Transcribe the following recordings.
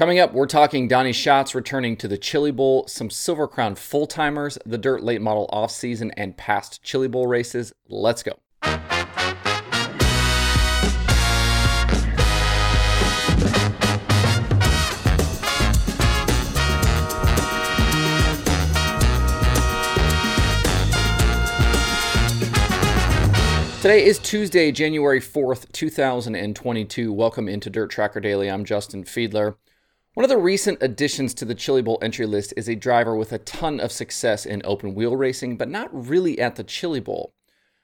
Coming up, we're talking Donny Schatz returning to the Chili Bowl, some Silver Crown full timers, the Dirt late model off season, and past Chili Bowl races. Let's go. Today is Tuesday, January 4th, 2022. Welcome into Dirt Tracker Daily. I'm Justin Fiedler. One of the recent additions to the Chili Bowl entry list is a driver with a ton of success in open wheel racing, but not really at the Chili Bowl.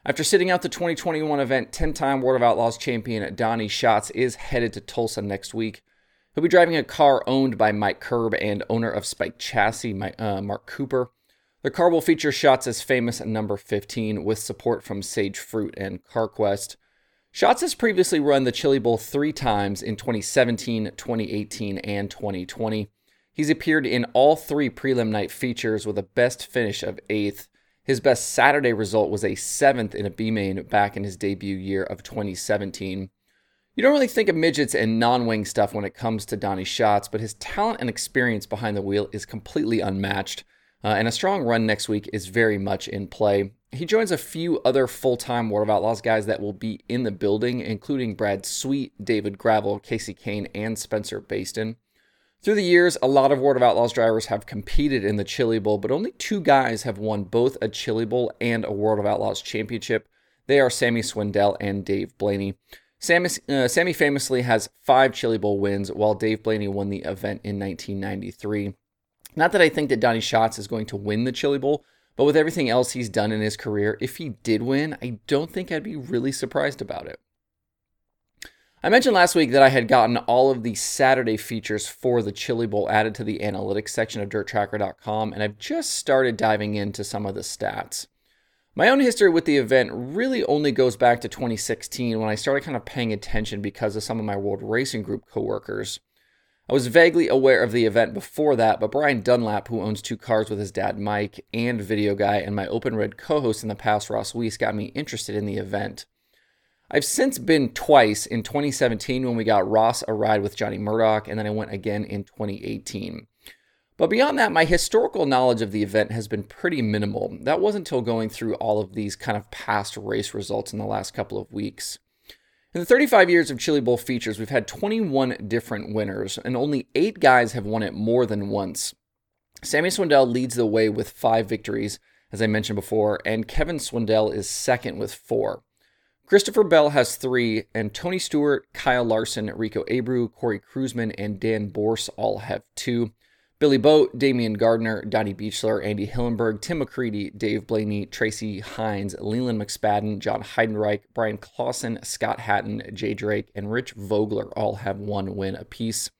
After sitting out the 2021 event, 10 time World of Outlaws champion Donny Schatz is headed to Tulsa next week. He'll be driving a car owned by Mike Curb and owner of Spike Chassis, uh, Mark Cooper. The car will feature Schatz as famous number 15 with support from Sage Fruit and CarQuest. Schatz has previously run the Chili Bowl three times in 2017, 2018, and 2020. He's appeared in all three prelim night features with a best finish of eighth. His best Saturday result was a seventh in a B main back in his debut year of 2017. You don't really think of midgets and non wing stuff when it comes to Donny Schatz, but his talent and experience behind the wheel is completely unmatched uh, and a strong run next week is very much in play. He joins a few other full time World of Outlaws guys that will be in the building, including Brad Sweet, David Gravel, Kasey Kahne, and Spencer Bayston. Through the years, a lot of World of Outlaws drivers have competed in the Chili Bowl, but only two guys have won both a Chili Bowl and a World of Outlaws championship. They are Sammy Swindell and Dave Blaney. Sammy, uh, Sammy famously has five Chili Bowl wins, while Dave Blaney won the event in 1993. Not that I think that Donny Schatz is going to win the Chili Bowl, but with everything else he's done in his career, if he did win, I don't think I'd be really surprised about it. I mentioned last week that I had gotten all of the Saturday features for the Chili Bowl added to the analytics section of dirttracker.com, and I've just started diving into some of the stats. My own history with the event really only goes back to 2016 when I started kind of paying attention because of some of my World Racing Group coworkers. I was vaguely aware of the event before that, but Brian Dunlap, who owns two cars with his dad Mike, and Video Guy, and my Open Red co host in the past, Ross Weiss, got me interested in the event. I've since been twice in 2017 when we got Ross a ride with Johnny Murdoch, and then I went again in 2018. But beyond that, my historical knowledge of the event has been pretty minimal. That wasn't until going through all of these kind of past race results in the last couple of weeks. In the 35 years of Chili Bowl features, we've had 21 different winners, and only eight guys have won it more than once. Sammy Swindell leads the way with five victories, as I mentioned before, and Kevin Swindell is second with four. Christopher Bell has three, and Tony Stewart, Kyle Larson, Rico Abreu, Cory Kruseman, and Dan Boorse all have two. Billy Boat, Damion Gardner, Donnie Beechler, Andy Hillenberg, Tim McCreadie, Dave Blaney, Tracy Hines, Lealand McSpadden, John Heidenreich, Bryan Clauson, Scott Hatton, Jay Drake, and Rich Vogler all have one win apiece.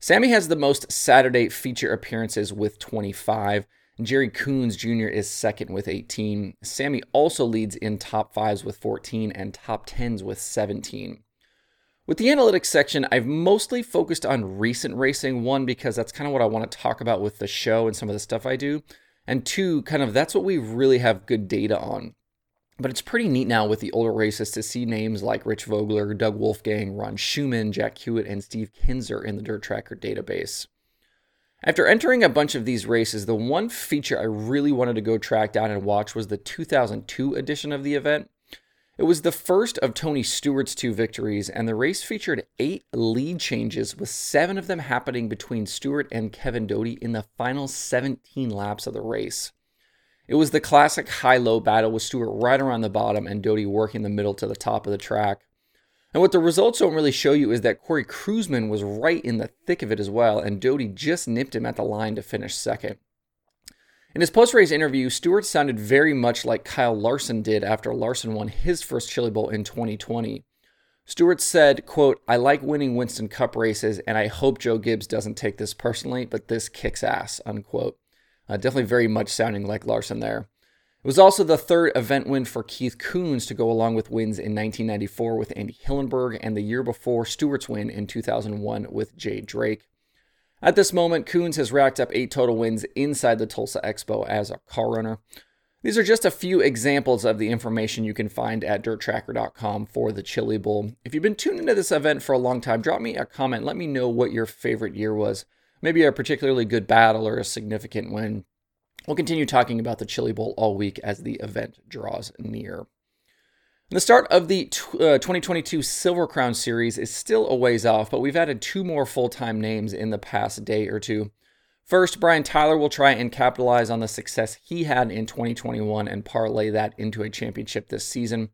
Sammy has the most Saturday feature appearances with 25. Jerry Coons Jr. is second with 18. Sammy also leads in top fives with 14 and top tens with 17. With the analytics section, I've mostly focused on recent racing. One, because that's kind of what I want to talk about with the show and some of the stuff I do. And two, kind of that's what we really have good data on. But it's pretty neat now with the older races to see names like Rich Vogler, Doug Wolfgang, Ron Shuman, Jack Hewitt, and Steve Kinser in the Dirt Tracker database. After entering a bunch of these races, the one feature I really wanted to go track down and watch was the 2002 edition of the event. It was the first of Tony Stewart's two victories, and the race featured eight lead changes, with seven of them happening between Stewart and Kevin Doty in the final 17 laps of the race. It was the classic high low battle with Stewart right around the bottom and Doty working the middle to the top of the track. And what the results don't really show you is that Cory Kruseman was right in the thick of it as well, and Doty just nipped him at the line to finish second. In his post race interview, Stewart sounded very much like Kyle Larson did after Larson won his first Chili Bowl in 2020. Stewart said, quote, I like winning Winston Cup races, and I hope Joe Gibbs doesn't take this personally, but this kicks ass, unquote. Uh, definitely very much sounding like Larson there. It was also the third event win for Keith Kunz to go along with wins in 1994 with Andy Hillenberg and the year before Stewart's win in 2001 with Jay Drake. At this moment, Kunz has racked up eight total wins inside the Tulsa Expo as a car runner. These are just a few examples of the information you can find at dirttracker.com for the Chili Bowl. If you've been tuned into this event for a long time, drop me a comment. Let me know what your favorite year was. Maybe a particularly good battle or a significant win. We'll continue talking about the Chili Bowl all week as the event draws near. The start of the uh, 2022 Silver Crown Series is still a ways off, but we've added two more full time names in the past day or two. First, Brian Tyler will try and capitalize on the success he had in 2021 and parlay that into a championship this season.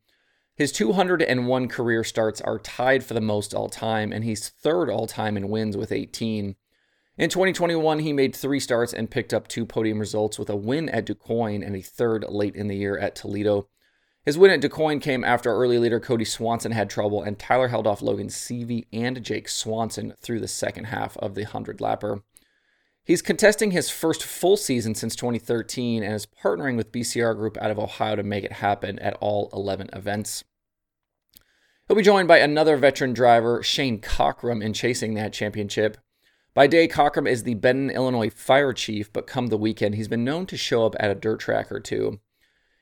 His 201 career starts are tied for the most all time, and he's third all time in wins with 18. In 2021, he made three starts and picked up two podium results with a win at DuQuoin and a third late in the year at Toledo. His win at DuQuoin came after early leader Kody Swanson had trouble, and Tyler held off Logan Seavey and Jake Swanson through the second half of the 100 lapper. He's contesting his first full season since 2013 and is partnering with BCR Group out of Ohio to make it happen at all 11 events. He'll be joined by another veteran driver, Shane Cockrum, in chasing that championship. By day, Cockrum is the Benton, Illinois fire chief, but come the weekend, he's been known to show up at a dirt track or two.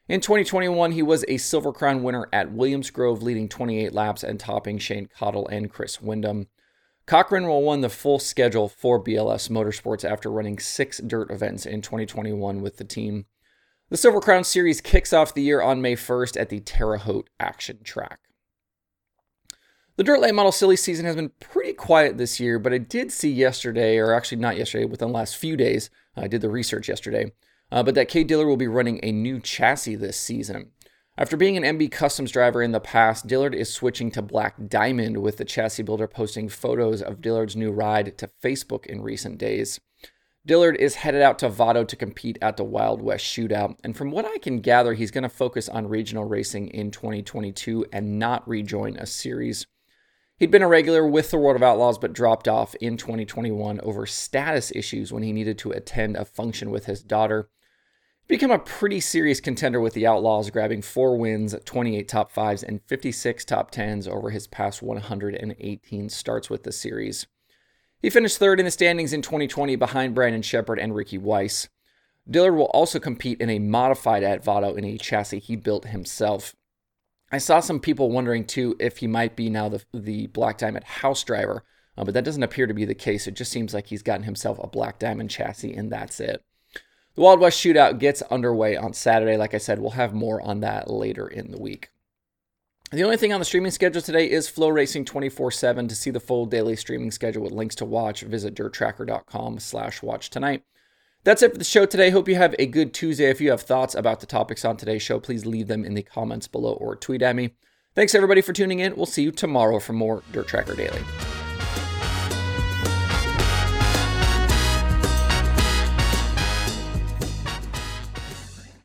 In 2021, he was a Silver Crown winner at Williams Grove, leading 28 laps and topping Shane Cottle and Chris Windom. Cockrum will won the full schedule for BLS Motorsports after running six dirt events in 2021 with the team. The Silver Crown Series kicks off the year on May 1st at the Terre Haute Action Track. The Dirt Late Model Silly season has been pretty quiet this year, but I did see yesterday, or actually not yesterday, within the last few days, I did the research yesterday, uh, but that Kay Dillard will be running a new chassis this season. After being an MB Customs driver in the past, Dillard is switching to Black Diamond, with the chassis builder posting photos of Dillard's new ride to Facebook in recent days. Dillard is headed out to Vado to compete at the Wild West Shootout, and from what I can gather, he's going to focus on regional racing in 2022 and not rejoin a series. He'd been a regular with the World of Outlaws but dropped off in 2021 over status issues when he needed to attend a function with his daughter become a pretty serious contender with the Outlaws, grabbing four wins, 28 top fives, and 56 top tens over his past 118 starts with the series. He finished third in the standings in 2020 behind Brandon Sheppard and Ricky Weiss. Dillard will also compete in a modified at Vado in a chassis he built himself. I saw some people wondering too if he might be now the, the Black Diamond house driver, uh, but that doesn't appear to be the case. It just seems like he's gotten himself a Black Diamond chassis and that's it. The Wild West Shootout gets underway on Saturday. Like I said, we'll have more on that later in the week. The only thing on the streaming schedule today is FloRacing 24-7. To see the full daily streaming schedule with links to watch, visit dirttracker.com slash watch tonight. That's it for the show today. Hope you have a good Tuesday. If you have thoughts about the topics on today's show, please leave them in the comments below or tweet at me. Thanks everybody for tuning in. We'll see you tomorrow for more Dirt Tracker Daily.